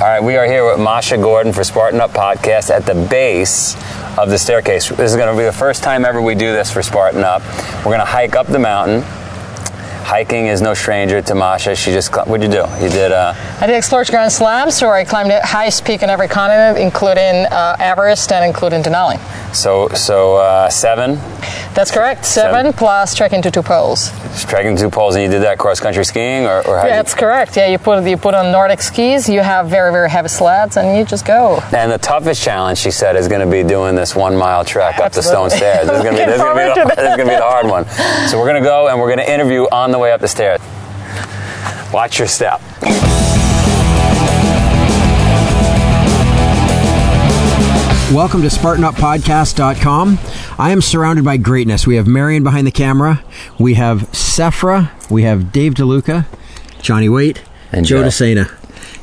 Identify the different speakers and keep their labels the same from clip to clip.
Speaker 1: All right, we are here with Masha Gordon for Spartan Up Podcast at the base of the staircase. This is going to be the first time ever we do this for Spartan Up. We're going to hike up the mountain. Hiking is no stranger to Masha. She just, what'd you do? You did, uh,
Speaker 2: I did Explorers Grand Slams, where I climbed the highest peak on every continent, including uh, Everest and including Denali.
Speaker 1: so, so, uh, seven,
Speaker 2: That's correct. Seven,
Speaker 1: Seven.
Speaker 2: plus trekking to two poles.
Speaker 1: trekking to two poles, and you did that cross country skiing, or, or how
Speaker 2: Yeah, that's correct. Yeah, you put you put on Nordic skis. You have very very heavy sleds, and you just go.
Speaker 1: And the toughest challenge, she said, is going to be doing this one mile trek up the stone stairs. This is going to be, this is gonna be,
Speaker 2: Looking
Speaker 1: the,
Speaker 2: forward to
Speaker 1: this is gonna be the hard one. So we're going to go and we're going to interview on the way up the stairs. Watch your step.
Speaker 3: Welcome to SpartanUpPodcast.com. I am surrounded by greatness. We have Marion behind the camera. We have Sephra. We have Dave DeLuca, Johnny Waite,
Speaker 1: And
Speaker 3: Joe
Speaker 1: Joe.
Speaker 3: DeSena.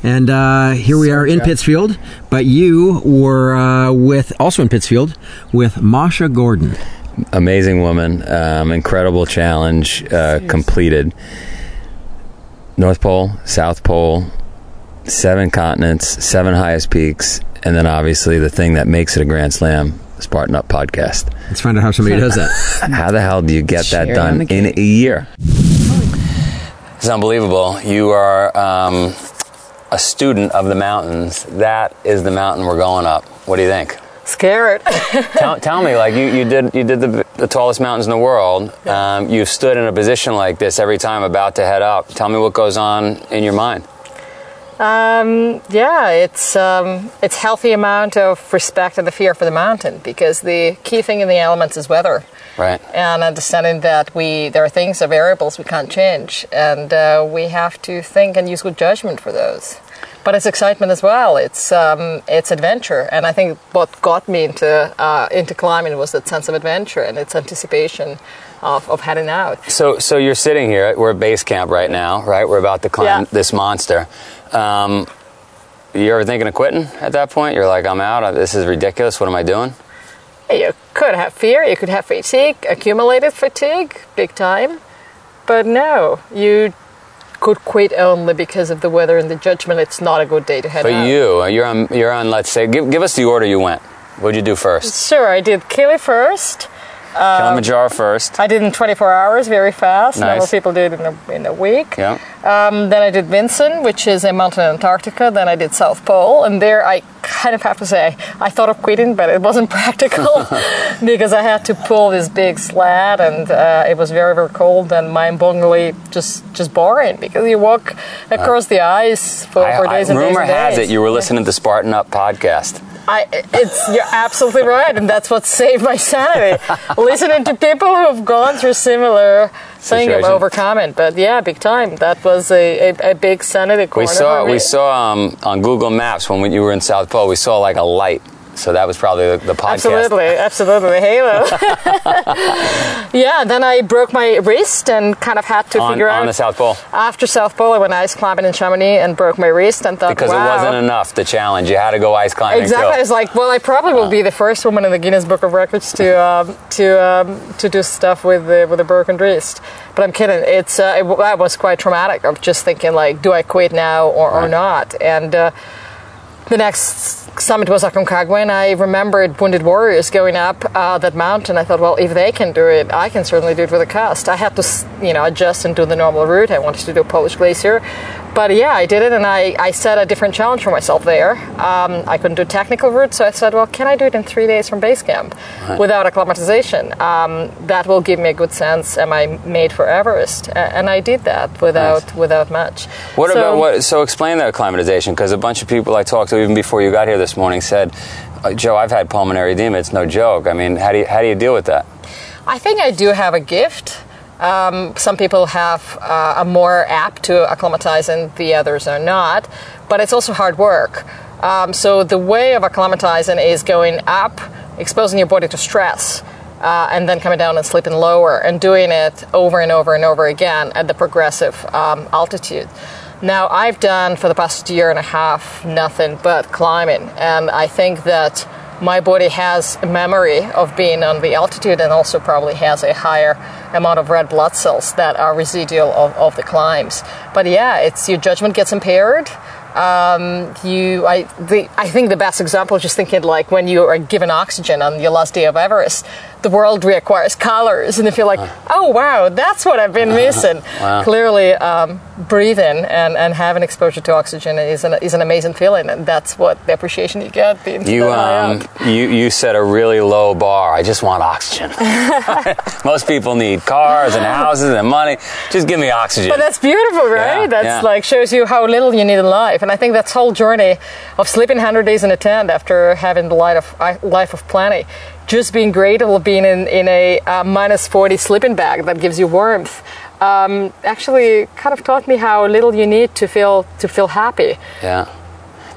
Speaker 3: And uh, here we are in Pittsfield. But you were uh, with also in Pittsfield with Masha Gordon.
Speaker 1: Amazing woman, um, incredible challenge uh, completed. North Pole, South Pole, seven continents, seven highest peaks, and then obviously the thing that makes it a Grand Slam, Spartan Up podcast.
Speaker 3: Let's find out how somebody does that.
Speaker 1: How the hell do you get that done in a year? It's unbelievable. You are um, a student of the mountains. That is the mountain we're going up. What do you think?
Speaker 2: Scared.
Speaker 1: tell, tell me, like you, you did, you did the, the tallest mountains in the world. Um, you've stood in a position like this every time about to head up. Tell me what goes on in your mind.
Speaker 2: Um, yeah, it's um, it's healthy amount of respect and the fear for the mountain because the key thing in the elements is weather.
Speaker 1: Right.
Speaker 2: and understanding that we there are things, there are variables we can't change, and uh, we have to think and use good judgment for those. But it's excitement as well. It's um, it's adventure, and I think what got me into uh, into climbing was that sense of adventure and its anticipation of, of heading out.
Speaker 1: So, so you're sitting here. We're at base camp right now, right? We're about to climb
Speaker 2: Yeah.
Speaker 1: this monster. Um, you ever thinking of quitting at that point? You're like, I'm out. This is ridiculous. What am I doing?
Speaker 2: You could have fear, you could have fatigue, accumulated fatigue, big time, but no, you could quit only because of the weather and the judgment. It's not a good day to head
Speaker 1: But
Speaker 2: out.
Speaker 1: you, uh, you're on. You're on. Let's say, give, give us the order you went. What'd you do first?
Speaker 2: Sure, I did Kili first.
Speaker 1: Kilimanjaro first.
Speaker 2: I did in 24 hours, very fast.
Speaker 1: Nice.
Speaker 2: Normal people do it in a, in a week.
Speaker 1: Yeah.
Speaker 2: Um, then I did Vinson, which is a mountain in Antarctica. Then I did South Pole, and there I kind of have to say I thought of quitting, but it wasn't practical because I had to pull this big sled, and uh, it was very very cold and mind-bogglingly just just boring because you walk across the ice for,
Speaker 1: I-
Speaker 2: for
Speaker 1: I-
Speaker 2: days and days.
Speaker 1: rumor has it you were listening to the Spartan Up podcast.
Speaker 2: I, it's you're absolutely right, and that's what saved my sanity. Listening to people who've gone through similar thing of overcoming, but yeah, big time. That was a, a, a big sanity
Speaker 1: We saw we saw um, on Google Maps when we, you were in South Pole. We saw like a light. So that was probably the, the podcast.
Speaker 2: Absolutely, absolutely, Halo. yeah, then I broke my wrist and kind of had to
Speaker 1: On,
Speaker 2: figure
Speaker 1: on
Speaker 2: out
Speaker 1: the South Pole
Speaker 2: after South Pole. I went ice climbing in Chamonix and broke my wrist and thought,
Speaker 1: because
Speaker 2: wow.
Speaker 1: it wasn't enough. The challenge you had to go ice climbing.
Speaker 2: Exactly. I was like, well, I probably will be the first woman in the Guinness Book of Records to um, to um, to do stuff with the, with a broken wrist. But I'm kidding. It's uh, it, that was quite traumatic. Of just thinking like, do I quit now or, or not? And uh, the next summit was Aconcagua, and I remembered Wounded Warriors going up uh, that mountain. I thought, well, if they can do it, I can certainly do it with a cast. I had to, you know, adjust and do the normal route. I wanted to do Polish Glacier, but yeah, I did it, and I, I set a different challenge for myself there. Um, I couldn't do technical route, so I said, well, can I do it in three days from base camp without acclimatization? Um, that will give me a good sense. Am I made for Everest? And I did that without
Speaker 1: Nice.
Speaker 2: without much.
Speaker 1: What
Speaker 2: So-
Speaker 1: about what? So explain that acclimatization, because a bunch of people I talked to even before you got here this morning said, uh, "Joe, I've had pulmonary edema. It's no joke. I mean, how do you how do you deal with that?"
Speaker 2: I think I do have a gift. Um, some people have uh, are more apt to acclimatize and the others are not, but it's also hard work. Um, so the way of acclimatizing is going up, exposing your body to stress, uh, and then coming down and sleeping lower, and doing it over and over and over again at the progressive um, altitude. Now I've done for the past year and a half nothing but climbing, and I think that my body has a memory of being on the altitude and also probably has a higher amount of red blood cells that are residual of, of the climbs. But yeah, it's your judgment gets impaired. Um, you, I, the, I think the best example is just thinking like when you are given oxygen on your last day of Everest, the world reacquires colors, and if you're like, oh wow, that's what I've been missing.
Speaker 1: Wow.
Speaker 2: Clearly, um, breathing and, and having exposure to oxygen is an, is an amazing feeling, and that's what the appreciation you get being
Speaker 1: You um, you you set a really low bar. I just want oxygen. Most people need cars and houses and money. Just give me oxygen.
Speaker 2: But that's beautiful, right?
Speaker 1: Yeah,
Speaker 2: that's
Speaker 1: yeah.
Speaker 2: like shows you how little you need in life. And I think that's whole journey of sleeping 100 days in a tent after having the life of life of plenty, just being grateful of being in in a uh, minus 40 sleeping bag that gives you warmth. Um, actually, kind of taught me how little you need to feel to feel happy.
Speaker 1: Yeah.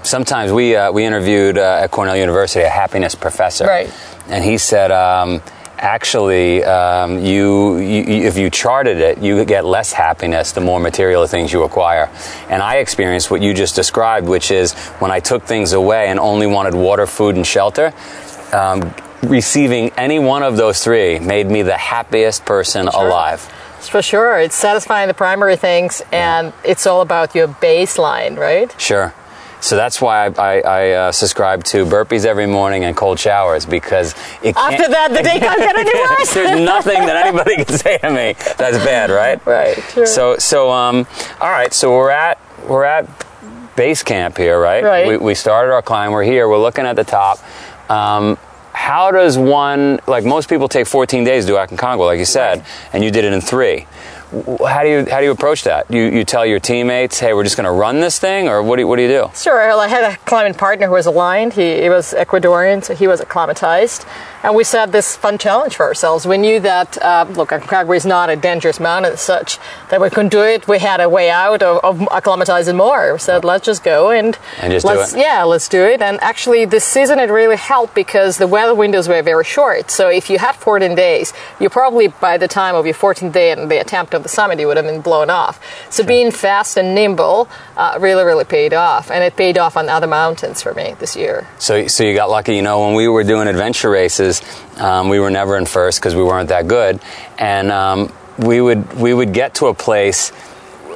Speaker 1: Sometimes we uh, we interviewed uh, at Cornell University a happiness professor,
Speaker 2: Right.
Speaker 1: And he said, um, actually, um, you, you if you charted it, you get less happiness the more material things you acquire. And I experienced what you just described, which is when I took things away and only wanted water, food, and shelter. Um, receiving any one of those three made me the happiest person alive.
Speaker 2: For sure, it's satisfying the primary things, and it's all about your baseline, right?
Speaker 1: Sure. So that's why I, I, I uh, subscribe to burpees every morning and cold showers because it can't,
Speaker 2: After that, the day can't get any worse.
Speaker 1: there's nothing that anybody can say to me that's bad, right?
Speaker 2: Right. Sure.
Speaker 1: So so um, all right. So we're at we're at base camp here, right?
Speaker 2: Right.
Speaker 1: We, we started our climb. We're here. We're looking at the top. Um, how does one like most people take 14 days to do Aconcagua, like you said, and you did it in three? How do you how do you approach that? You you tell your teammates, hey, we're just going to run this thing, or what do you, what do you do?
Speaker 2: Sure. Well, I had a climbing partner who was aligned. He, he was Ecuadorian, so he was acclimatized. And we set this fun challenge for ourselves. We knew that, uh, look, Aconcagua is not a dangerous mountain as such, that we couldn't do it. We had a way out of, of acclimatizing more. We said, let's just go and,
Speaker 1: And just
Speaker 2: let's,
Speaker 1: it.
Speaker 2: Yeah, let's do it. And actually, this season it really helped because the weather windows were very short. So if you had 14 days, you probably, by the time of your 14th day and the attempt of the summit, you would have been blown off. So being fast and nimble uh, really, really paid off. And it paid off on other mountains for me this year.
Speaker 1: So, so you got lucky. You know, when we were doing adventure races, um, we were never in first because we weren't that good, and um, we would we would get to a place.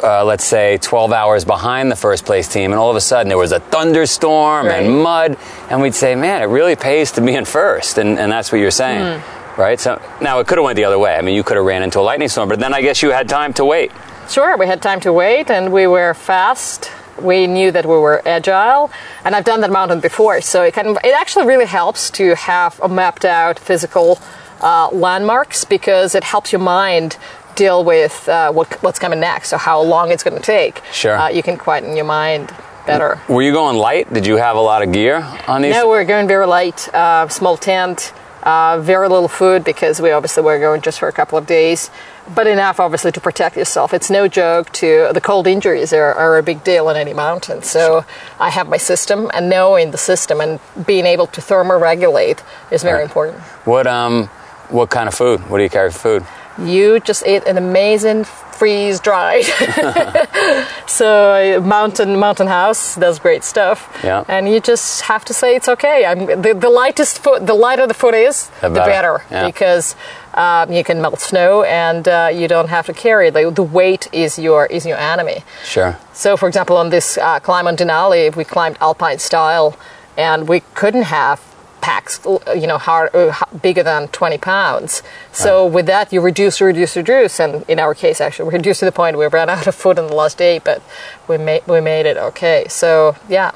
Speaker 1: Uh, let's say 12 hours behind the first place team, and all of a sudden there was a thunderstorm
Speaker 2: Right.
Speaker 1: and mud, and we'd say, "Man, it really pays to be in first. and, and that's what you're saying, right? So now it could have went the other way. I mean, you could have ran into a lightning storm, but then I guess you had time to wait.
Speaker 2: Sure, we had time to wait and we were fast. We knew that we were agile, and I've done that mountain before, so it kind of, it actually really helps to have a mapped out physical uh, landmarks because it helps your mind deal with uh, what, what's coming next, so how long it's going to take.
Speaker 1: Sure.
Speaker 2: uh, you can quieten your mind better.
Speaker 1: Were you going light? Did you have a lot of gear on these?
Speaker 2: No, we're going very light, uh, small tent, uh, very little food because we obviously were going just for a couple of days, but enough obviously to protect yourself. It's no joke to the cold injuries are, are a big deal in any mountain. So I have my system and knowing the system and being able to thermoregulate is very
Speaker 1: Right.
Speaker 2: important.
Speaker 1: What um, what kind of food? What do you carry for food?
Speaker 2: You just ate an amazing freeze dried. so mountain mountain house does great stuff.
Speaker 1: Yeah.
Speaker 2: And you just have to say it's okay. I'm the, the lightest foot, the lighter the foot is,
Speaker 1: The
Speaker 2: the,
Speaker 1: better.
Speaker 2: better,
Speaker 1: Yeah.
Speaker 2: because um, you can melt snow and uh, you don't have to carry it. The, the weight is your is your enemy.
Speaker 1: Sure.
Speaker 2: So, for example, on this uh, climb on Denali, we climbed alpine style, and we couldn't have packs, you know, hard, uh, bigger than 20 pounds. So, with that, you reduce, reduce, reduce, and in our case, actually, we reduced to the point we ran out of food on the last day, but we made we made it okay. So, yeah.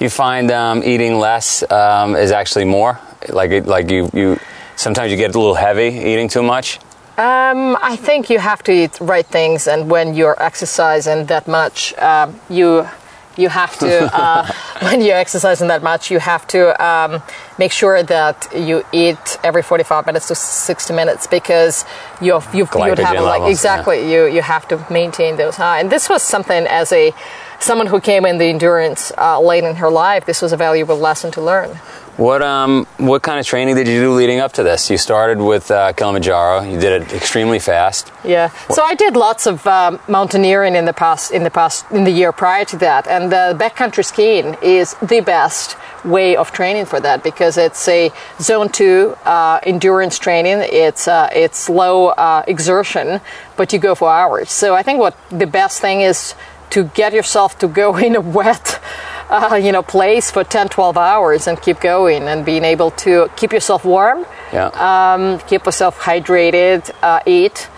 Speaker 1: You find um, eating less um, is actually more. Like it, like you you sometimes you get a little heavy eating too much.
Speaker 2: Um, I think you have to eat right things, and when you're exercising that much, um, you you have to uh, when you're exercising that much, you have to um, make sure that you eat every 45 minutes to 60 minutes because you you you would have like
Speaker 1: levels,
Speaker 2: exactly you you have to maintain those high. And this was something as a someone who came in the endurance uh, late in her life. This was a valuable lesson to learn.
Speaker 1: What um what kind of training did you do leading up to this? You started with uh, Kilimanjaro. You did it extremely fast.
Speaker 2: Yeah. So I did lots of um, mountaineering in the past, in the past, in the year prior to that, and the backcountry skiing is the best way of training for that because it's a zone two uh, endurance training. It's uh, it's low uh, exertion, but you go for hours. So I think what the best thing is to get yourself to go in a wet uh, you know place for 10 12 hours and keep going and being able to keep yourself warm
Speaker 1: Yeah.
Speaker 2: um, keep yourself hydrated uh, eat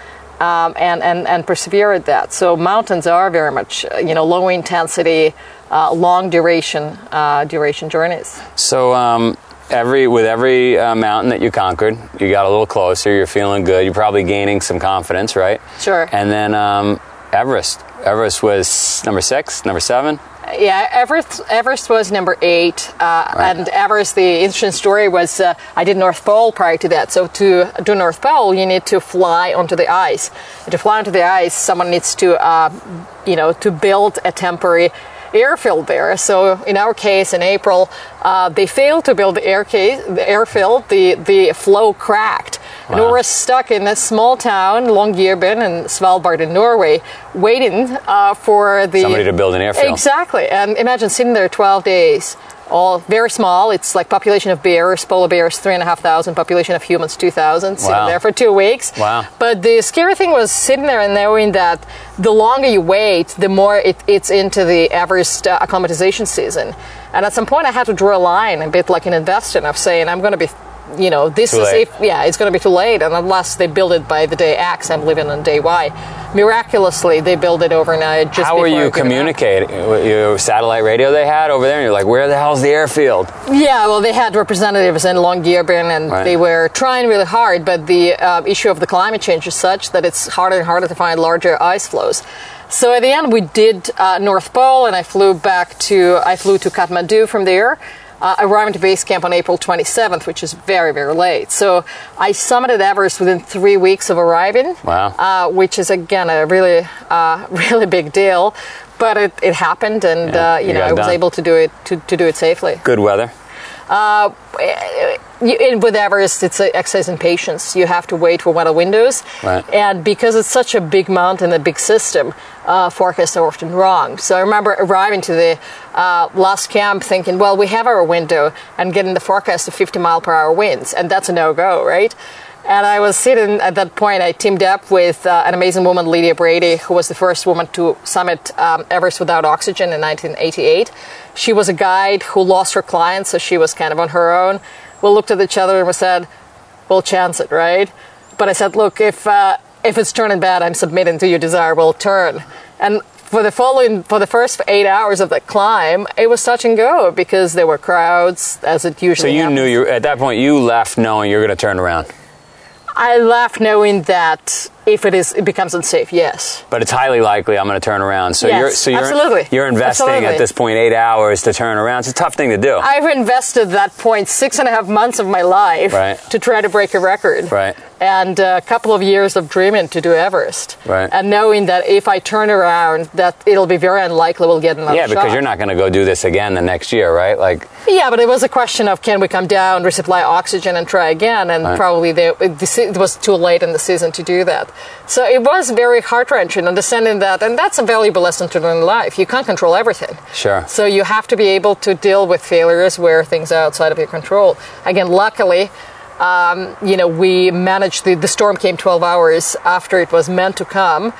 Speaker 2: um, and, and, and persevere at that so mountains are very much uh, you know low intensity uh, long duration uh, duration journeys
Speaker 1: So um, every with every uh, mountain that you conquered, you got a little closer. You're feeling good. You're probably gaining some confidence, right?
Speaker 2: Sure.
Speaker 1: And then um, Everest. Everest was number six, number seven.
Speaker 2: Yeah, Everest, Everest was number eight, uh, and Everest. The interesting story was uh, I did North Pole prior to that. So to do North Pole, you need to fly onto the ice. And to fly onto the ice, someone needs to, uh, you know, to build a temporary airfield there. So in our case, in April, uh, they failed to build the air case, the airfield. The the floe cracked. And we
Speaker 1: Wow.
Speaker 2: were stuck in a small town, Longyearbyen, in Svalbard in Norway, waiting uh, for the
Speaker 1: Somebody to build an airfield.
Speaker 2: Exactly. And imagine sitting there 12 days, all very small. It's like population of bears, polar bears, 3,500, population of humans, 2,000, sitting
Speaker 1: Wow.
Speaker 2: there for two weeks.
Speaker 1: Wow.
Speaker 2: But the scary thing was sitting there and knowing that the longer you wait, the more it, it's into the Everest uh, acclimatization season. And at some point, I had to draw a line, a bit like an investor, of saying, I'm going to be. You know, this
Speaker 1: Too
Speaker 2: is
Speaker 1: late.
Speaker 2: if yeah, it's going to be too late, and unless they build it by the day X, I'm living on day Y. Miraculously, they build it overnight. Just
Speaker 1: How were you communicating? Your satellite radio they had over there, and you're like, where the hell's the airfield?
Speaker 2: Yeah, well, they had representatives in Longyearbyen, and
Speaker 1: Right.
Speaker 2: they were trying really hard. But the uh, issue of the climate change is such that it's harder and harder to find larger ice floes. So at the end, we did uh, North Pole, and I flew back to I flew to Kathmandu from there. Uh, arriving to base camp on April 27th, which is very, very late. So I summited Everest within three weeks of arriving.
Speaker 1: Wow.
Speaker 2: Uh, which is again a really, uh, really big deal. But it, it happened, and
Speaker 1: Yeah,
Speaker 2: uh, you
Speaker 1: you
Speaker 2: know I was
Speaker 1: done.
Speaker 2: able to do it to, to do it safely.
Speaker 1: Good weather.
Speaker 2: In, with Everest, it's an exercise in patience. You have to wait for weather windows,
Speaker 1: Right.
Speaker 2: and because it's such a big mountain, and a big system, uh, forecasts are often wrong. So I remember arriving to the uh, last camp thinking, well, we have our window, and getting the forecast of 50 mile per hour winds, and that's a no go, right? And I was sitting at that point. I teamed up with uh, an amazing woman, Lydia Bradey, who was the first woman to summit um, Everest without oxygen in 1988. She was a guide who lost her client, so she was kind of on her own. We looked at each other and we said, "We'll chance it, right?" But I said, "Look, if uh, if it's turning bad, I'm submitting to your desirable turn." And for the following, for the first eight hours of the climb, it was touch and go because there were crowds, as it usually.
Speaker 1: So you
Speaker 2: happens.
Speaker 1: knew you at that point you left knowing you're going to turn around.
Speaker 2: I laugh knowing that if it is, it becomes unsafe. Yes.
Speaker 1: But it's highly likely I'm going to turn around. So
Speaker 2: Yes,
Speaker 1: you're so you're
Speaker 2: absolutely.
Speaker 1: you're investing
Speaker 2: Absolutely.
Speaker 1: at this point eight hours to turn around. It's a tough thing to do.
Speaker 2: I've invested that point six and a half months of my life
Speaker 1: Right.
Speaker 2: to try to break a record.
Speaker 1: Right.
Speaker 2: And a couple of years of dreaming to do Everest.
Speaker 1: Right.
Speaker 2: And knowing that if I turn around, that it'll be very unlikely we'll get another
Speaker 1: yeah, because
Speaker 2: shot.
Speaker 1: you're not going to go do this again the next year, right? Like
Speaker 2: Yeah, but it was a question of can we come down, resupply oxygen, and try again? And
Speaker 1: Right.
Speaker 2: probably they, it, it was too late in the season to do that. So it was very heart wrenching understanding that, and that's a valuable lesson to learn in life. You can't control everything.
Speaker 1: Sure.
Speaker 2: So you have to be able to deal with failures where things are outside of your control. Again, luckily, um, you know, we managed the, the storm came 12 hours after it was meant to come.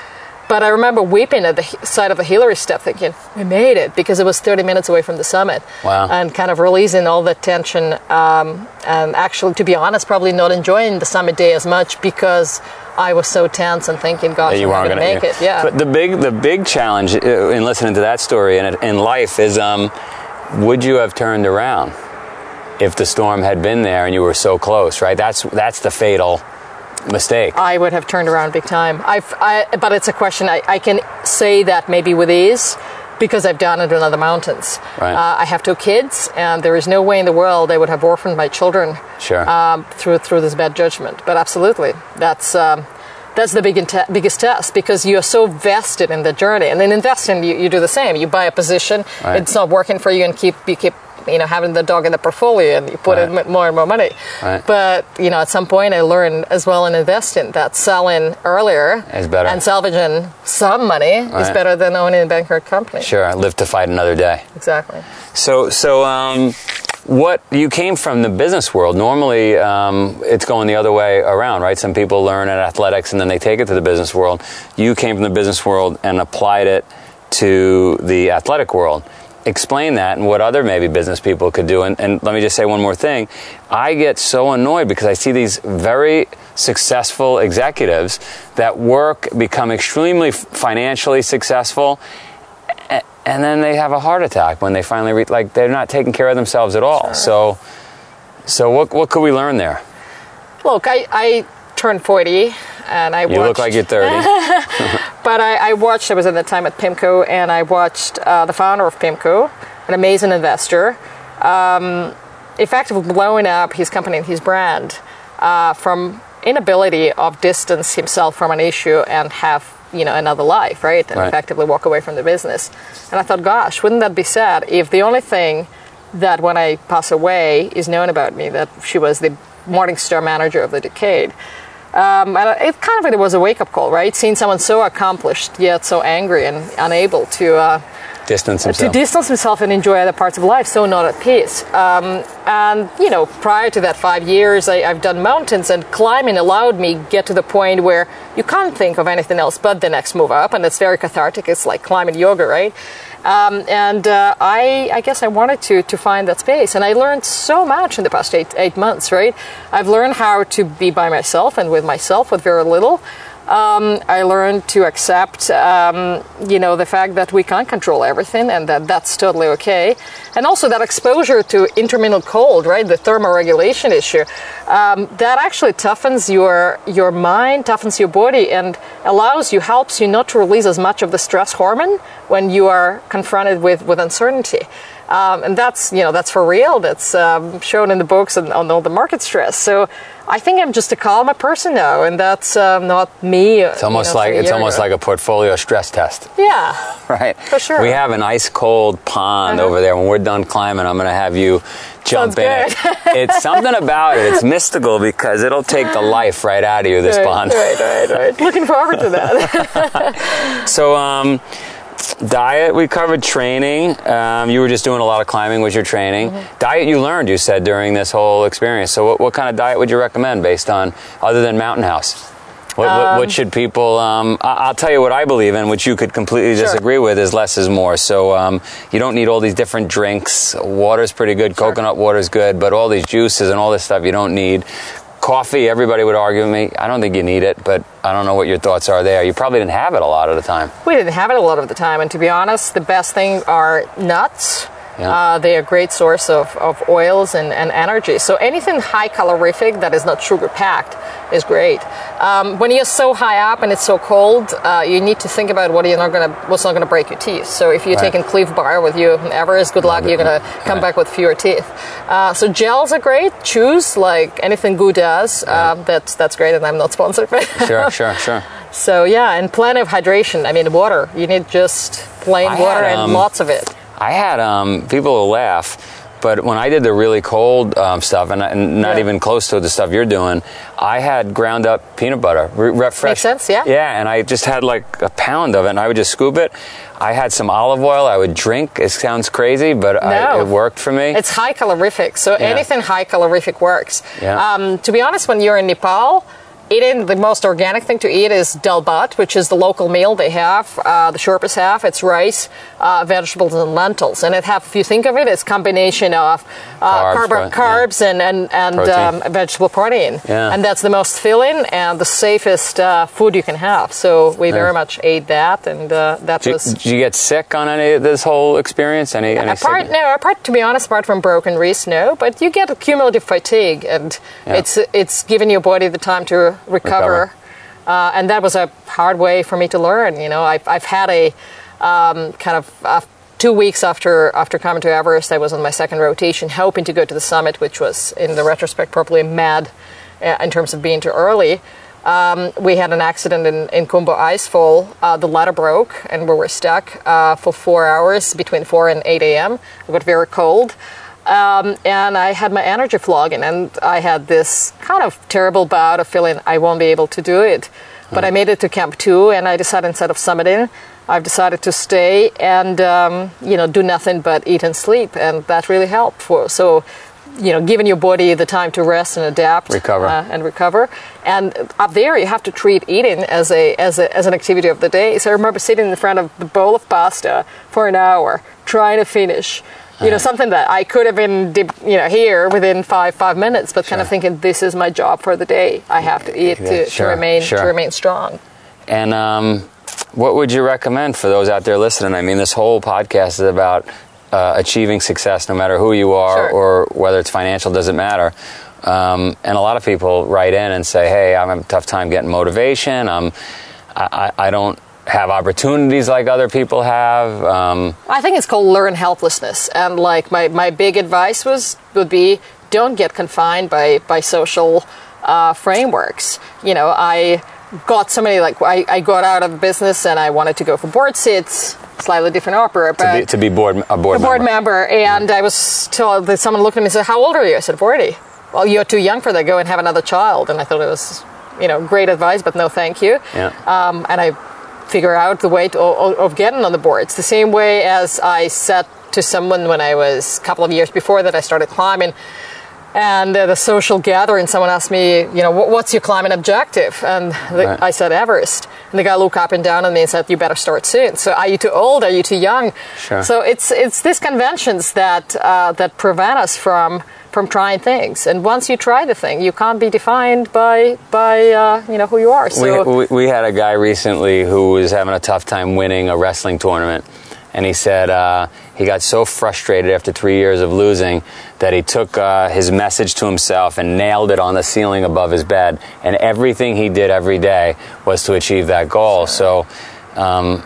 Speaker 2: But I remember weeping at the side of the Hillary step thinking, we made it because it was 30 minutes away from the summit.
Speaker 1: Wow.
Speaker 2: And kind of releasing all the tension. Um, and actually, to be honest, probably not enjoying the summit day as much because I was so tense and thinking, gosh,
Speaker 1: you
Speaker 2: I'm
Speaker 1: going
Speaker 2: to make it. Yeah.
Speaker 1: But the big the big challenge uh, in listening to that story in in life is um, would you have turned around if the storm had been there and you were so close, right? That's that's the fatal mistake.
Speaker 2: I would have turned around big time. I've, I, but it's a question I, I can say that maybe with ease because I've done it in other mountains.
Speaker 1: Right.
Speaker 2: Uh, I have two kids, and there is no way in the world I would have orphaned my children
Speaker 1: Sure.
Speaker 2: um, through through this bad judgment. But absolutely, that's. Um, that's the big inte- biggest test because you're so vested in the journey, and in investing, you, you do the same. You buy a position,
Speaker 1: Right.
Speaker 2: it's not working for you, and keep you keep you know having the dog in the portfolio, and you put in more and more money.
Speaker 1: Right.
Speaker 2: But you know, at some point, I learned as well in investing that selling earlier
Speaker 1: Is better.
Speaker 2: and salvaging some money is better than owning a bankrupt company.
Speaker 1: Sure, live to fight another day.
Speaker 2: Exactly.
Speaker 1: So, so um, what you came from the business world. Normally, um, it's going the other way around, right? Some people learn at athletics and then they take it to the business world. You came from the business world and applied it to the athletic world. Explain that and what other maybe business people could do. And, and let me just say one more thing. I get so annoyed because I see these very successful executives that work, become extremely financially successful, and then they have a heart attack when they finally re- like they're not taking care of themselves at all. Sure. So, so what what could we learn there?
Speaker 2: Look, I, I turned forty, and I
Speaker 1: you
Speaker 2: watched,
Speaker 1: look like you're thirty.
Speaker 2: but I, I, watched. I was at the time at Pimco, and I watched uh, the founder of Pimco, an amazing investor, um, effectively blowing up his company and his brand uh, from inability of distance himself from an issue and have you know another life, right? And right. effectively walk away from the business. And I thought, gosh, wouldn't that be sad if the only thing that when I pass away is known about me that she was the Morningstar manager of the decade. Um, and it kind of it was a wake up call, right? Seeing someone so accomplished yet so angry and unable to uh,
Speaker 1: distance himself.
Speaker 2: To distance himself and enjoy other parts of life, so not at peace. Um, and you know, prior to that five years, I, have done mountains, and climbing allowed me get to the point where you can't think of anything else but the next move up, and it's very cathartic. It's like climbing yoga, right? Um, and uh, I, I guess I wanted to to find that space, and I learned so much in the past eight eight months. Right, I've learned how to be by myself and with myself with very little. Um, I learned to accept, um, you know, the fact that we can't control everything and that that's totally okay. And also that exposure to intermittent cold, right, the thermoregulation issue, um, that actually toughens your your mind, toughens your body, and allows you, helps you not to release as much of the stress hormone when you are confronted with with uncertainty. Um, and that's you know that's for real. That's um, shown in the books and on all the market stress. So I think I'm just a calmer person now, and that's um, not me.
Speaker 1: It's almost you know, like it's almost ago. like a portfolio stress test.
Speaker 2: Yeah,
Speaker 1: right.
Speaker 2: For sure.
Speaker 1: We have an ice cold pond uh-huh. over there. When we're done climbing, I'm going to have you jump
Speaker 2: Sounds
Speaker 1: in
Speaker 2: good.
Speaker 1: it. It's something about it. It's mystical because it'll take the life right out of you. This
Speaker 2: right,
Speaker 1: pond.
Speaker 2: Right, right, right. Looking forward to that.
Speaker 1: so, um, diet we covered training. Um, you were just doing a lot of climbing with your training. Mm-hmm. diet you learned you said during this whole experience. So what, what, kind of diet would you recommend based on other than mountain house? What, um, what, what um, should people um, i'll tell you what i believe in which you could completely sure. disagree with is less is more. So um, you don't need all these different drinks. Water's pretty good. Sure. coconut water's good but all these juices and all this stuff you don't need coffee, everybody would argue with me. I don't think you need it, but I don't know what your thoughts are there. You probably didn't have it a lot of the time.
Speaker 2: We didn't have it a lot of the time, and to be honest, the best thing are nuts. Yeah. Uh, they're a great source of, of oils and, and energy. So anything high calorific that is not sugar packed is great. Um, when you're so high up and it's so cold, uh, you need to think about what you're not gonna, what's not going to break your teeth. So if you're right. taking Clif Bar with you Everest, good luck. You're going to come right. back with fewer teeth. Uh, so gels are great. Chews like anything GU does. Um, that's that's great, and I'm not sponsored. By.
Speaker 1: Sure, sure, sure.
Speaker 2: So yeah, and plenty of hydration. I mean, water. You need just plain I water had, um, and lots of it.
Speaker 1: I had um, people will laugh. But when I did the really cold um, stuff, and, and not yeah. even close to the stuff you're doing, I had ground up peanut butter, re- fresh.
Speaker 2: Makes sense, yeah.
Speaker 1: Yeah, and I just had like a pound of it, and I would just scoop it. I had some olive oil. I would drink. It sounds crazy, but no. I, it worked for me.
Speaker 2: It's high calorific, so yeah. anything high calorific works.
Speaker 1: Yeah.
Speaker 2: Um, to be honest, when you're in Nepal, eating the most organic thing to eat is dal bhat, which is the local meal they have. Uh, the Sherpas have it's rice, uh, vegetables, and lentils. And it have, if you think of it, it's combination of uh, carbs, carb, carbs yeah. and and, and protein. Um, vegetable protein.
Speaker 1: Yeah.
Speaker 2: And that's the most filling and the safest uh, food you can have. So we nice. very much ate that, and uh, that
Speaker 1: did
Speaker 2: was.
Speaker 1: did you get sick on any of this whole experience? Any, any
Speaker 2: apart, no, apart to be honest, apart from broken wrist, no. But you get cumulative fatigue, and yeah. it's it's giving your body the time to recover. recover. Uh, and that was a hard way for me to learn. You know, I've, I've had a um, kind of uh, two weeks after after coming to Everest, I was on my second rotation, hoping to go to the summit, which was in the retrospect probably mad uh, in terms of being too early. Um, we had an accident in, in Khumbu Icefall. Uh, the ladder broke and we were stuck uh, for four hours between 4 and 8 a.m. It got very cold. Um, and I had my energy flogging, and I had this kind of terrible bout of feeling I won't be able to do it. But I made it to Camp 2, and I decided instead of summiting, I've decided to stay and um, you know do nothing but eat and sleep, and that really helped. For so you know, giving your body the time to rest and adapt,
Speaker 1: Recover.
Speaker 2: uh, and recover. And up there, you have to treat eating as a as a as an activity of the day. So I remember sitting in front of the bowl of pasta for an hour, trying to finish. You know, something that I could have been, you know, here within five five minutes, but kind of thinking this is my job for the day. I have to eat to,
Speaker 1: sure,
Speaker 2: to remain
Speaker 1: sure.
Speaker 2: to remain strong.
Speaker 1: And um, what would you recommend for those out there listening? I mean, this whole podcast is about uh, achieving success, no matter who you are
Speaker 2: Sure.
Speaker 1: or whether it's financial, doesn't matter. Um, and a lot of people write in and say, "Hey, I'm having a tough time getting motivation. I'm, I, I I don't have opportunities like other people have." Um,
Speaker 2: I think it's called learn helplessness. And like my, my big advice was would be don't get confined by by social uh, frameworks. You know, I got so many like I, I got out of business and I wanted to go for board seats, slightly different opera, but
Speaker 1: to, be, to be board a board,
Speaker 2: a board
Speaker 1: member.
Speaker 2: member. And I was told that someone looked at me and said, "How old are you?" I said, 40. Well, you're too young for that. Go and have another child. And I thought it was, you know, great advice, but no, thank you.
Speaker 1: Yeah.
Speaker 2: Um, and I figure out the way to, of, of getting on the boards. The same way as I said to someone when I was a couple of years before that I started climbing. And at a social gathering, someone asked me, you know, what's your climbing objective? And the,
Speaker 1: Right.
Speaker 2: I said Everest. And the guy looked up and down at me and said, "You better start soon." So, are you too old? Are you too young?
Speaker 1: Sure.
Speaker 2: So it's it's these conventions that uh, that prevent us from from trying things. And once you try the thing, you can't be defined by by uh, you know who you are. So
Speaker 1: we, we, we had a guy recently who was having a tough time winning a wrestling tournament. And he said uh, he got so frustrated after three years of losing that he took uh, his message to himself and nailed it on the ceiling above his bed. And everything he did every day was to achieve that goal. So um,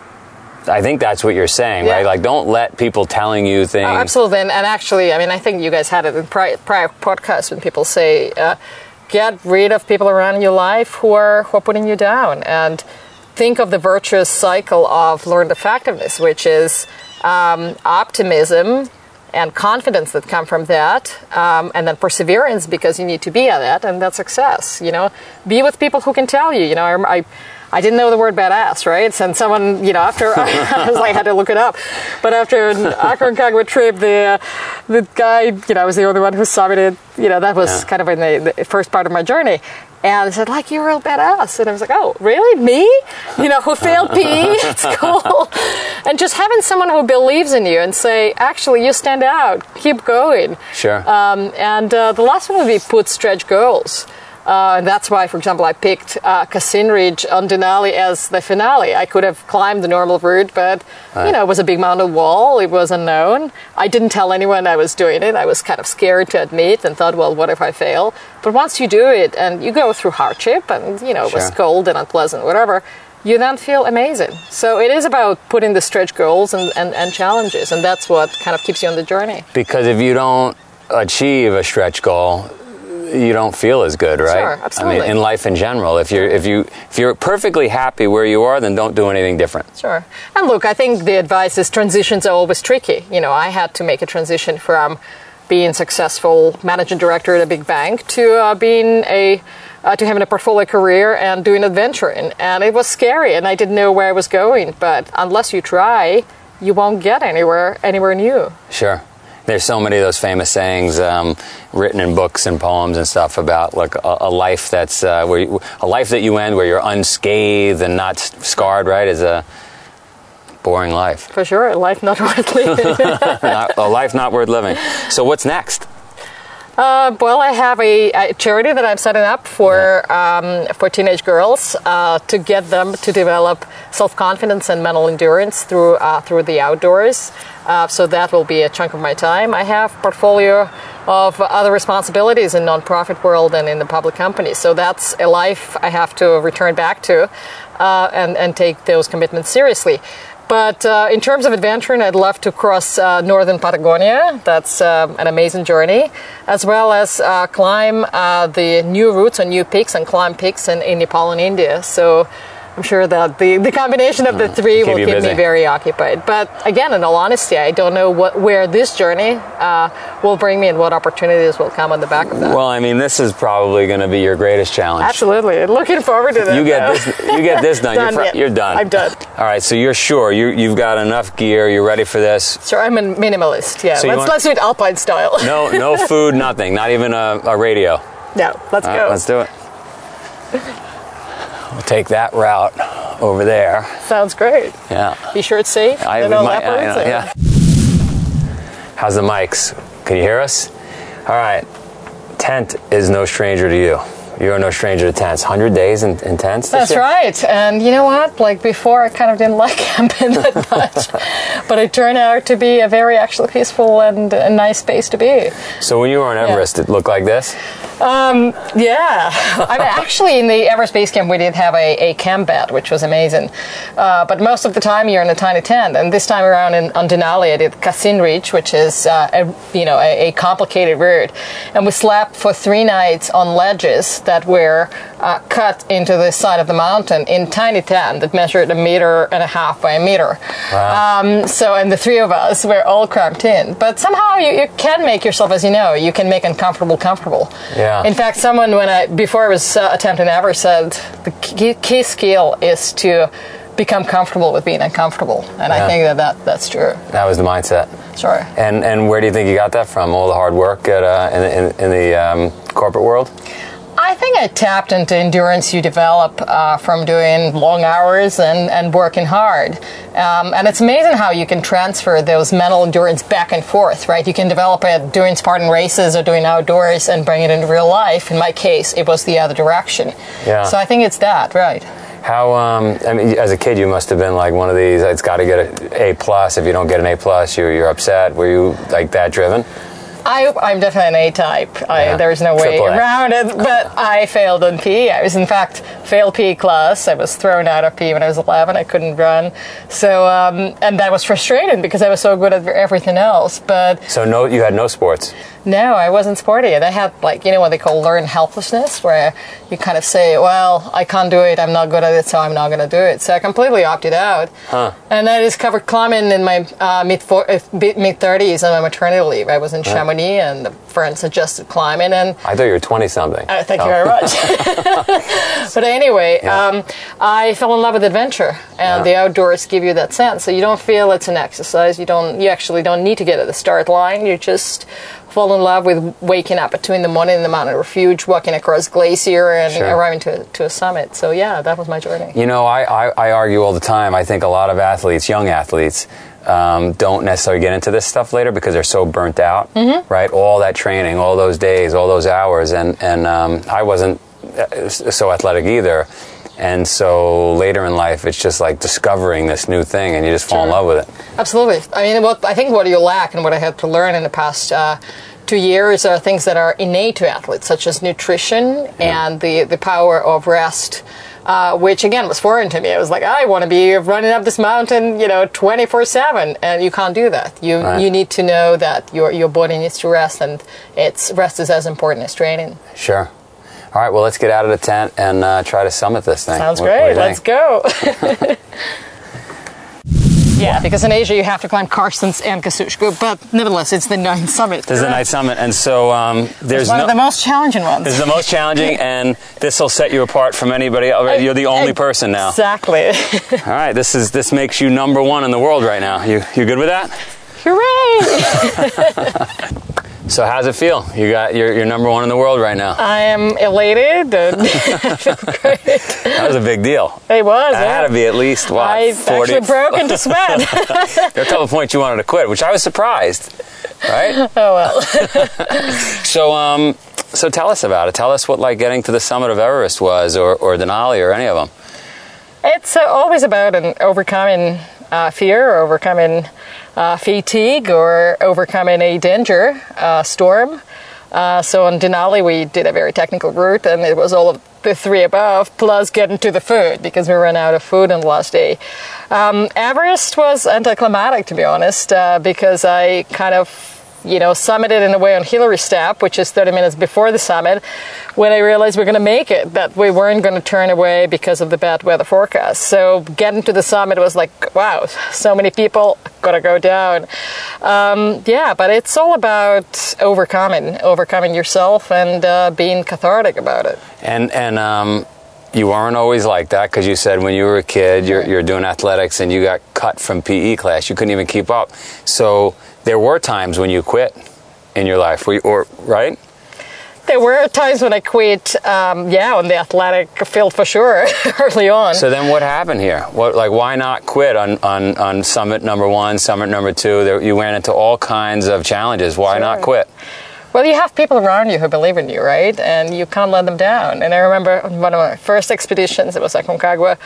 Speaker 1: I think that's what you're saying,
Speaker 2: Yeah.
Speaker 1: right? Like, don't let people telling you things.
Speaker 2: Oh, absolutely. And, and actually, I mean, I think you guys had it in prior, prior podcasts when people say, uh, get rid of people around your life who are, who are putting you down. And think of the virtuous cycle of learned effectiveness, which is um, optimism and confidence that come from that, um, and then perseverance because you need to be at that, and that's success. You know, be with people who can tell you. You know, I, I I didn't know the word badass, right? And someone, you know, after I was like, I had to look it up. But after an Aconcagua trip, the uh, the guy, you know, I was the only one who summited. You know, that was
Speaker 1: Yeah.
Speaker 2: kind of in the, the first part of my journey. And I said, like, you're a real badass. And I was like, oh, really? Me? You know, who failed PE it's cool. and just having someone who believes in you and say, actually, you stand out. Keep going.
Speaker 1: Sure.
Speaker 2: Um, and uh, the last one would be put stretch goals. Uh, and that's why, for example, I picked uh, Cassin Ridge on Denali as the finale. I could have climbed the normal route, but you know, it was a big mountain wall. It was unknown. I didn't tell anyone I was doing it. I was kind of scared to admit and thought, well, what if I fail? But once you do it and you go through hardship and you know, it was cold and unpleasant, whatever, you then feel amazing. So it is about putting the stretch goals and, and, and challenges, and that's what kind of keeps you on the journey.
Speaker 1: because if you don't achieve a stretch goal, you don't feel as good, right?
Speaker 2: Sure, absolutely.
Speaker 1: I mean, in life in general, if you're if you if you're perfectly happy where you are, then don't do anything different.
Speaker 2: Sure. And look, I think the advice is transitions are always tricky. You know, I had to make a transition from being successful managing director at a big bank to uh, being a uh, to having a portfolio career and doing adventuring, and it was scary, and I didn't know where I was going. But unless you try, you won't get anywhere anywhere new.
Speaker 1: Sure. There's so many of those famous sayings um, written in books and poems and stuff about like a, a life that's uh, where you, a life that you end where you're unscathed and not scarred, right? Is a boring life,
Speaker 2: For sure, life not worth living.
Speaker 1: Not- a life not worth living. So what's next?
Speaker 2: Uh, well, I have a, a charity that I'm setting up for um, for teenage girls uh, to get them to develop self confidence and mental endurance through uh, through the outdoors. Uh, so that will be a chunk of my time. I have portfolio of other responsibilities in nonprofit world and in the public company. So that's a life I have to return back to uh, and and take those commitments seriously. But uh, in terms of adventuring, I'd love to cross uh, northern Patagonia. That's um, an amazing journey, as well as uh, climb uh, the new routes on new peaks and climb peaks in, in Nepal and India. So I'm sure that the, the combination of the three
Speaker 1: Keep
Speaker 2: will keep
Speaker 1: busy.
Speaker 2: me very occupied. But again, in all honesty, I don't know what where this journey uh, will bring me and what opportunities will come on the back of that.
Speaker 1: Well, I mean, this is probably going to be your greatest challenge.
Speaker 2: Absolutely, looking forward to that.
Speaker 1: You get
Speaker 2: though.
Speaker 1: this. You get this done.
Speaker 2: Done,
Speaker 1: you're, fr- you're done.
Speaker 2: I'm done.
Speaker 1: All right. So you're sure you you've got enough gear. You're ready for this.
Speaker 2: Sure, I'm a minimalist. Yeah,
Speaker 1: So
Speaker 2: let's
Speaker 1: want-
Speaker 2: let's do it Alpine style.
Speaker 1: No, no food, nothing. Not even a, a radio.
Speaker 2: no, let's
Speaker 1: All
Speaker 2: go.
Speaker 1: right, let's do it. We'll take that route over there.
Speaker 2: Sounds great.
Speaker 1: Yeah.
Speaker 2: Be sure it's safe.
Speaker 1: I,
Speaker 2: no
Speaker 1: my-
Speaker 2: leopards.
Speaker 1: I-
Speaker 2: or-
Speaker 1: yeah. How's the mics? Can you hear us? All right. Tent is no stranger to you. You're no stranger to tents. 100 days in, in tents?
Speaker 2: That's
Speaker 1: year?
Speaker 2: right. And you know what? Like before, I kind of didn't like camping that much, but it turned out to be a very actually peaceful and a nice space to be.
Speaker 1: So when you were on Everest, it looked like this?
Speaker 2: Yeah, I mean, actually, in the Everest Base Camp, we did have a, a camp bed, which was amazing. Uh, but most of the time, you're in a tiny tent. And this time around in, on Denali, I did Cassin Ridge, which is uh, a, you know a, a complicated route, and we slept for three nights on ledges that were uh, cut into the side of the mountain in tiny tent that measured a meter and a half by a meter.
Speaker 1: Wow.
Speaker 2: Um, so, and the three of us were all cramped in. But somehow you, you can make yourself, as you know, you can make uncomfortable comfortable.
Speaker 1: Yeah.
Speaker 2: In fact, someone when I before I was uh, attempting ever said the key, key skill is to become comfortable with being uncomfortable, and
Speaker 1: Yeah.
Speaker 2: I think that, that that's true.
Speaker 1: That was the mindset.
Speaker 2: Sure.
Speaker 1: And and where do you think you got that from? All the hard work at, uh, in, in, in the um, corporate world?
Speaker 2: I think I tapped into endurance you develop uh, from doing long hours and, and working hard. Um, and it's amazing how you can transfer those mental endurance back and forth, right? You can develop it doing Spartan races or doing outdoors and bring it into real life. In my case, it was the other direction.
Speaker 1: Yeah.
Speaker 2: So I think it's that, right?
Speaker 1: How? Um, I mean, as a kid, you must have been like one of these. It's got to get an A plus. If you don't get an A plus, you're you're upset. Were you like that driven?
Speaker 2: I, I'm definitely an A type. I,
Speaker 1: Yeah.
Speaker 2: There's no way around it. But I failed on PE. I was, in fact, failed PE class. I was thrown out of PE when I was 11. I couldn't run. So, um, and that was frustrating because I was so good at everything else. But
Speaker 1: So no, you had no sports.
Speaker 2: no, I wasn't sporty. And I had, like, you know what they call learned helplessness, where you kind of say, well, I can't do it. I'm not good at it, so I'm not going to do it. So I completely opted out. And I discovered climbing in my uh, mid mid 30s on my maternity leave. I was in Chamonix, and the friends suggested climbing, and
Speaker 1: I thought you were twenty something.
Speaker 2: uh, thank you very much. but anyway,
Speaker 1: Yeah.
Speaker 2: um, I fell in love with adventure, and
Speaker 1: Yeah.
Speaker 2: the outdoors give you that sense. So you don't feel it's an exercise. You don't. You actually don't need to get at the start line. You just fall in love with waking up at two in the morning in the mountain refuge, walking across glacier, and
Speaker 1: Sure.
Speaker 2: arriving to to a summit. So yeah, that was my journey.
Speaker 1: You know, I, I, I argue all the time. I think a lot of athletes, young athletes, um, don't necessarily get into this stuff later because they're so burnt out,
Speaker 2: Mm-hmm.
Speaker 1: right? All that training, all those days, all those hours, and and um, I wasn't so athletic either. And so later in life, it's just like discovering this new thing, and you just fall in love with it.
Speaker 2: Absolutely. I mean, what I think what you lack and what I had to learn in the past uh, two years are things that are innate to athletes, such as nutrition and the the power of rest. Uh, which again was foreign to me. I was like, I want to be running up this mountain, you know, twenty four seven, and you can't do that. You
Speaker 1: Right.
Speaker 2: you need to know that your your body needs to rest, and it's rest is as important as training.
Speaker 1: Sure. All right. Well, let's get out of the tent and uh, try to summit this thing.
Speaker 2: Sounds
Speaker 1: What- what
Speaker 2: great.
Speaker 1: you
Speaker 2: Let's go. yeah, because in Asia you have to climb Carstensz and Kosciuszko, but nevertheless, it's the ninth summit.
Speaker 1: Is the ninth summit, and so um, there's
Speaker 2: It's one
Speaker 1: no.
Speaker 2: of the most challenging ones.
Speaker 1: This is the most challenging, and this will set you apart from anybody else. You're the only person now.
Speaker 2: Exactly.
Speaker 1: All right, this is this makes you number one in the world right now. You you good with that?
Speaker 2: Hooray!
Speaker 1: So how's it feel? You got you're, you're number one in the world right now.
Speaker 2: I am elated I feel great.
Speaker 1: That was a big deal.
Speaker 2: It was.
Speaker 1: That had to be at least what
Speaker 2: I
Speaker 1: forty.
Speaker 2: actually broke into sweat.
Speaker 1: there are a couple of points you wanted to quit, which I was surprised. Right?
Speaker 2: oh well.
Speaker 1: So um, so tell us about it. Tell us what like getting to the summit of Everest was, or or Denali, or any of them.
Speaker 2: It's uh, always about an overcoming uh, fear, or overcoming uh, fatigue, or overcoming a danger uh, storm. Uh, so on Denali, we did a very technical route, and it was all of the three above, plus getting to the food because we ran out of food on the last day. Um, Everest was anticlimactic, to be honest, uh, because I kind of you know, summited in a way on Hillary Step, which is 30 minutes before the summit, when I realized we are going to make it, that we weren't going to turn away because of the bad weather forecast. So getting to the summit was like, wow, so many people, gotta go down. Um, yeah, but it's all about overcoming, overcoming yourself and uh, being cathartic about it.
Speaker 1: And and um, you weren't always like that because you said when you were a kid, you're, you're doing athletics and you got cut from PE class. You couldn't even keep up. So there were times when you quit in your life, or right?
Speaker 2: There were times when I quit, um, yeah, on the athletic field for sure, early on.
Speaker 1: So then, what happened here? What, like, why not quit on, on, on summit number one, summit number two? There, you ran into all kinds of challenges. Why
Speaker 2: sure.
Speaker 1: not quit?
Speaker 2: Well, you have people around you who believe in you, right? And you can't let them down. And I remember one of my first expeditions, it was Aconcagua,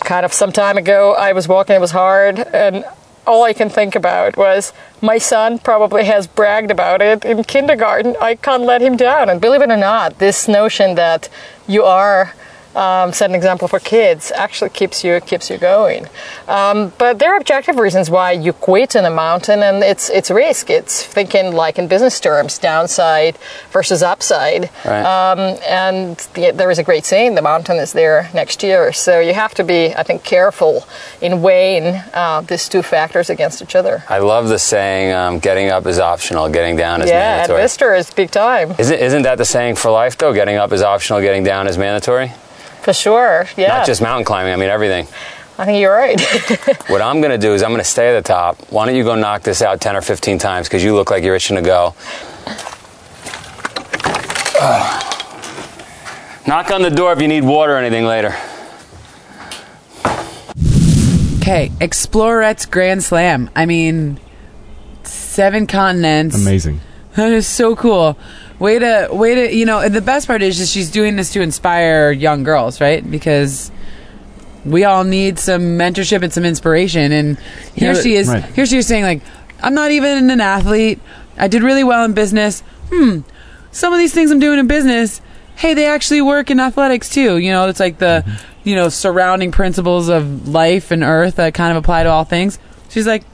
Speaker 2: kind of some time ago. I was walking, it was hard, and all I can think about was my son probably has bragged about it in kindergarten. I can't let him down. And believe it or not, this notion that you are um, set an example for kids actually keeps you keeps you going. Um, but there are objective reasons why you quit in a mountain, and it's it's risk. It's thinking like in business terms, downside versus upside.
Speaker 1: Right.
Speaker 2: Um, and the, there is a great saying: the mountain is there next year. So you have to be, I think, careful in weighing uh, these two factors against each other.
Speaker 1: I love the saying: um, "Getting up is optional, getting down is
Speaker 2: yeah,
Speaker 1: mandatory."
Speaker 2: Yeah, Vista is big time.
Speaker 1: Isn't isn't that the saying for life though? Getting up is optional, getting down is mandatory.
Speaker 2: For sure, yeah.
Speaker 1: Not just mountain climbing, I mean everything.
Speaker 2: I think you're right.
Speaker 1: what I'm going to do is I'm going to stay at the top. Why don't you go knock this out 10 or 15 times because you look like you're itching to go. Uh. Knock on the door if you need water or anything later.
Speaker 4: Okay, Explorer's Grand Slam. I mean, seven continents.
Speaker 5: Amazing.
Speaker 4: That is so cool. Way to, way to, you know, the best part is just she's doing this to inspire young girls, right? Because we all need some mentorship and some inspiration. And here
Speaker 1: Yeah,
Speaker 4: she is,
Speaker 5: right.
Speaker 4: here she is saying, like, I'm not even an athlete. I did really well in business. Hmm, some of these things I'm doing in business, hey, they actually work in athletics too. You know, it's like the, you know, surrounding principles of life and earth that kind of apply to all things. She's like,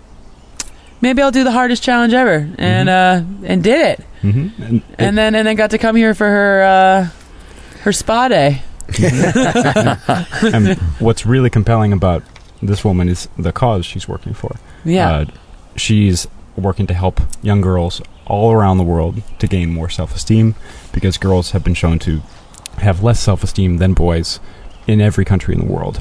Speaker 4: maybe I'll do the hardest challenge ever, and uh, and did it,
Speaker 5: hmm And,
Speaker 4: and then and then got to come here for her uh, her spa day.
Speaker 5: and what's really compelling about this woman is the cause she's working for.
Speaker 4: Yeah,
Speaker 5: Uh, she's working to help young girls all around the world to gain more self-esteem because girls have been shown to have less self-esteem than boys in every country in the world.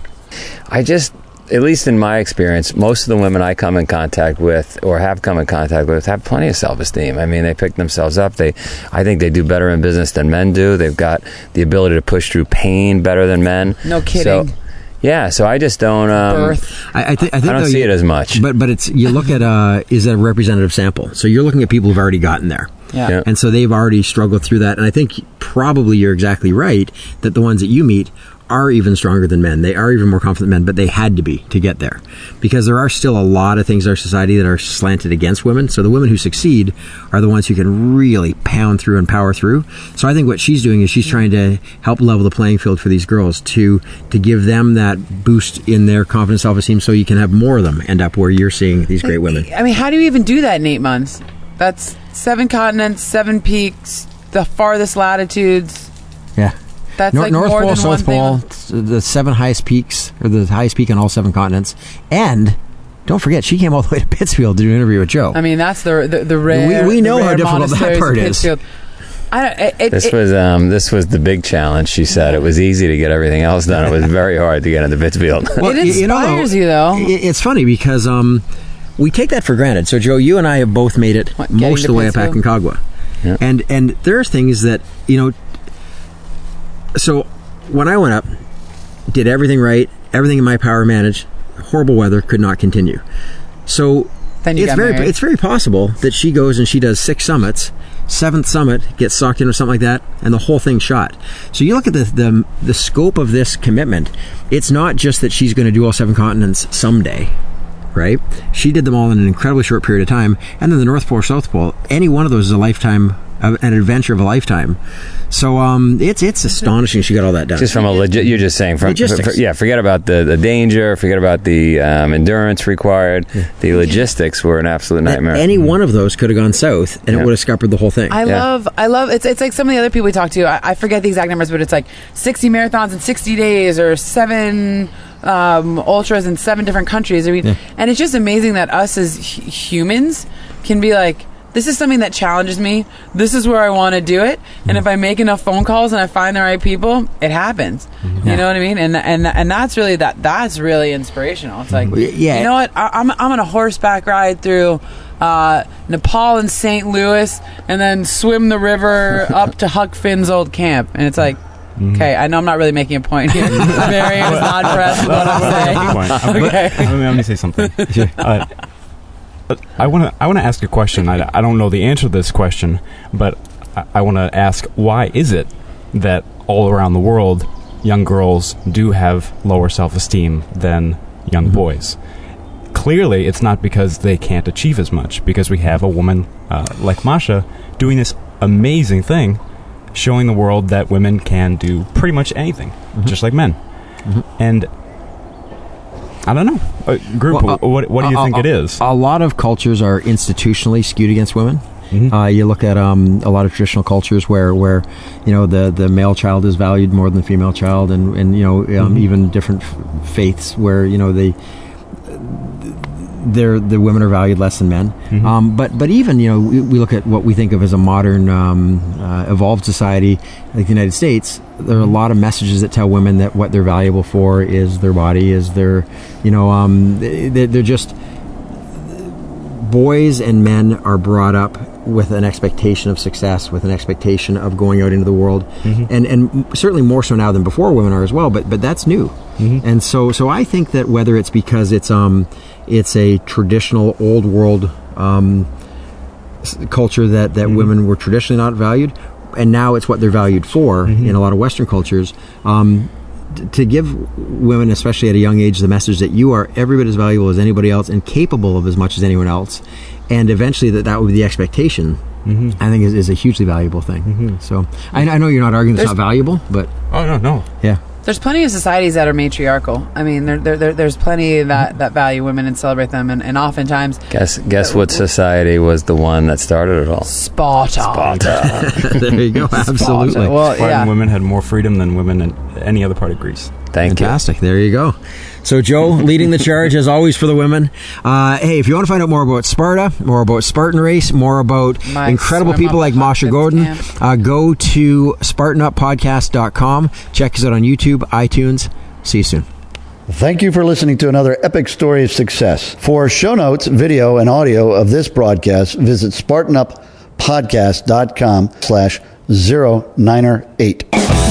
Speaker 1: I just, at least in my experience, most of the women I come in contact with or have come in contact with have plenty of self-esteem. I mean, they pick themselves up. They, I think they do better in business than men do. They've got the ability to push through pain better than men.
Speaker 4: no kidding.
Speaker 1: So, yeah, so I just don't. Um,
Speaker 3: I, I, th- I think
Speaker 1: I don't
Speaker 3: though,
Speaker 1: see
Speaker 3: you-
Speaker 1: it as much.
Speaker 3: But but it's you look at uh, is a representative sample. So you're looking at people who've already gotten there.
Speaker 4: Yeah.
Speaker 1: Yeah.
Speaker 3: And so they've already struggled through that. And I think probably you're exactly right that the ones that you meet are even stronger than men. They are even more confident than men, but they had to be to get there. Because there are still a lot of things in our society that are slanted against women. So the women who succeed are the ones who can really pound through and power through. So I think what she's doing is she's trying to help level the playing field for these girls to to give them that boost in their confidence, self esteem, so you can have more of them end up where you're seeing these great women.
Speaker 4: I mean, how do you even do that in eight months? That's seven continents, seven peaks, the farthest latitudes.
Speaker 3: Yeah.
Speaker 4: That's
Speaker 3: Nor-
Speaker 4: like
Speaker 3: North
Speaker 4: more
Speaker 3: Pole,
Speaker 4: than
Speaker 3: South
Speaker 4: thing
Speaker 3: Pole,
Speaker 4: on-
Speaker 3: the seven highest peaks, or the highest peak on all seven continents. And don't forget, she came all the way to Pittsfield to do an interview with Joe.
Speaker 4: I mean, that's the the, the rare.
Speaker 3: we
Speaker 4: the
Speaker 3: know how
Speaker 4: rare
Speaker 3: difficult that
Speaker 4: monasteries
Speaker 3: part
Speaker 4: of
Speaker 3: is.
Speaker 4: I don't. It, it,
Speaker 1: This
Speaker 4: it-
Speaker 1: was um, this was the big challenge. She said it was easy to get everything else done. It was very hard to get into Pittsfield.
Speaker 4: It
Speaker 3: y-
Speaker 4: inspires you, though.
Speaker 3: i- It's funny because um, we take that for granted. So, Joe, you and I have both made it
Speaker 4: What,
Speaker 3: most of the way up
Speaker 4: Pittsfield?
Speaker 3: Aconcagua.
Speaker 1: Yeah.
Speaker 3: And, and there are things that, you know, so when I went up, did everything right, everything in my power managed, horrible weather, could not continue. So
Speaker 4: Then you
Speaker 3: it's very
Speaker 4: married.
Speaker 3: it's very possible that she goes and she does six summits, seventh summit gets sucked in or something like that, and the whole thing shot. So you look at the the, the scope of this commitment. It's not just that she's going to do all seven continents someday, right? She did them all in an incredibly short period of time, and then the North Pole, South Pole. Any one of those is a lifetime a- an adventure of a lifetime. So um, it's it's astonishing she got all that done.
Speaker 1: Just from a legit, you're just saying from
Speaker 3: Logistics.
Speaker 1: for- yeah. Forget about the, the danger. Forget about the um, endurance required. The logistics were an absolute nightmare.
Speaker 3: Any one of those could have gone south, and
Speaker 1: Yeah.
Speaker 3: it would have scuppered the whole thing.
Speaker 4: I
Speaker 1: Yeah.
Speaker 4: love, I love. It's it's like some of the other people we talk to. I, I forget the exact numbers, but it's like sixty marathons in sixty days or seven um, ultras in seven different countries. I mean,
Speaker 3: Yeah.
Speaker 4: and it's just amazing that us as hu- humans can be like. This is something that challenges me. This is where I want to do it. And if I make enough phone calls and I find the right people, it happens. You know what I mean? And and and that's really that. That's really inspirational. It's like,
Speaker 3: Yeah.
Speaker 4: you know what? I, I'm I'm on a horseback ride through uh, Nepal and St. Louis, and then swim the river up to Huck Finn's old camp. And it's like, okay, I know I'm not really making a point here. Marion is not impressed with what I'm saying. Okay.
Speaker 5: Let me, let me say something. Uh, I want to. I want to ask a question. I, I don't know the answer to this question, but I, I want to ask: Why is it that all around the world, young girls do have lower self-esteem than young mm-hmm. boys? Clearly, it's not because they can't achieve as much. Because we have a woman uh, like Masha doing this amazing thing, showing the world that women can do pretty much anything, mm-hmm. just like men. Mm-hmm. And I don't know. Uh, group,
Speaker 3: Well, uh,
Speaker 5: what, what do you
Speaker 3: uh,
Speaker 5: think it is?
Speaker 3: A lot of cultures are institutionally skewed against women.
Speaker 5: Mhm.
Speaker 3: Uh, you look at um, a lot of traditional cultures where, where you know the, the male child is valued more than the female child, and, and you know um,
Speaker 5: Mhm.
Speaker 3: even different f- faiths where you know they they're, the women are valued less than men.
Speaker 5: Mhm.
Speaker 3: Um, but but even you know we, we look at what we think of as a modern um, uh, evolved society like the United States. There are a lot of messages that tell women that what they're valuable for is their body, is their you know um, they, they're just boys and men are brought up with an expectation of success, with an expectation of going out into the world,
Speaker 5: Mhm.
Speaker 3: and and certainly more so now than before women are as well. But but that's new,
Speaker 5: Mhm.
Speaker 3: and so so I think that whether it's because it's um it's a traditional old world um, culture that that
Speaker 5: Mhm.
Speaker 3: women were traditionally not valued, and now it's what they're valued for
Speaker 5: Mhm.
Speaker 3: in a lot of Western cultures. Um, t- to give women, especially at a young age, the message that you are every bit as valuable as anybody else and capable of as much as anyone else, and eventually that that would be the expectation,
Speaker 5: Mhm.
Speaker 3: I think is, is a hugely valuable thing.
Speaker 5: Mhm.
Speaker 3: So I, I know you're not arguing it's not valuable, but
Speaker 5: Oh no, no.
Speaker 3: yeah,
Speaker 4: There's plenty of societies that are matriarchal. I mean, there, there, there, there's plenty that, that value women and celebrate them, and, and oftentimes
Speaker 1: guess guess what uh, society was the one that started it all?
Speaker 4: Sparta.
Speaker 1: Sparta.
Speaker 3: there you go, absolutely.
Speaker 4: Sparta. Well,
Speaker 5: Spartan
Speaker 4: yeah.
Speaker 5: women had more freedom than women in any other part of Greece.
Speaker 1: Thank you.
Speaker 3: Fantastic. There you go. So, Joe, leading the charge as always for the women. Uh, hey, if you want to find out more about Sparta, more about Spartan Race, more about
Speaker 4: My
Speaker 3: incredible people like
Speaker 4: the
Speaker 3: Masha Gordon,
Speaker 4: camp.
Speaker 3: uh, go to SpartanUpPodcast.com. Check us out on YouTube, iTunes. See you soon.
Speaker 6: Thank you for listening to another epic story of success. For show notes, video, and audio of this broadcast, visit SpartanUpPodcast.com slash 098.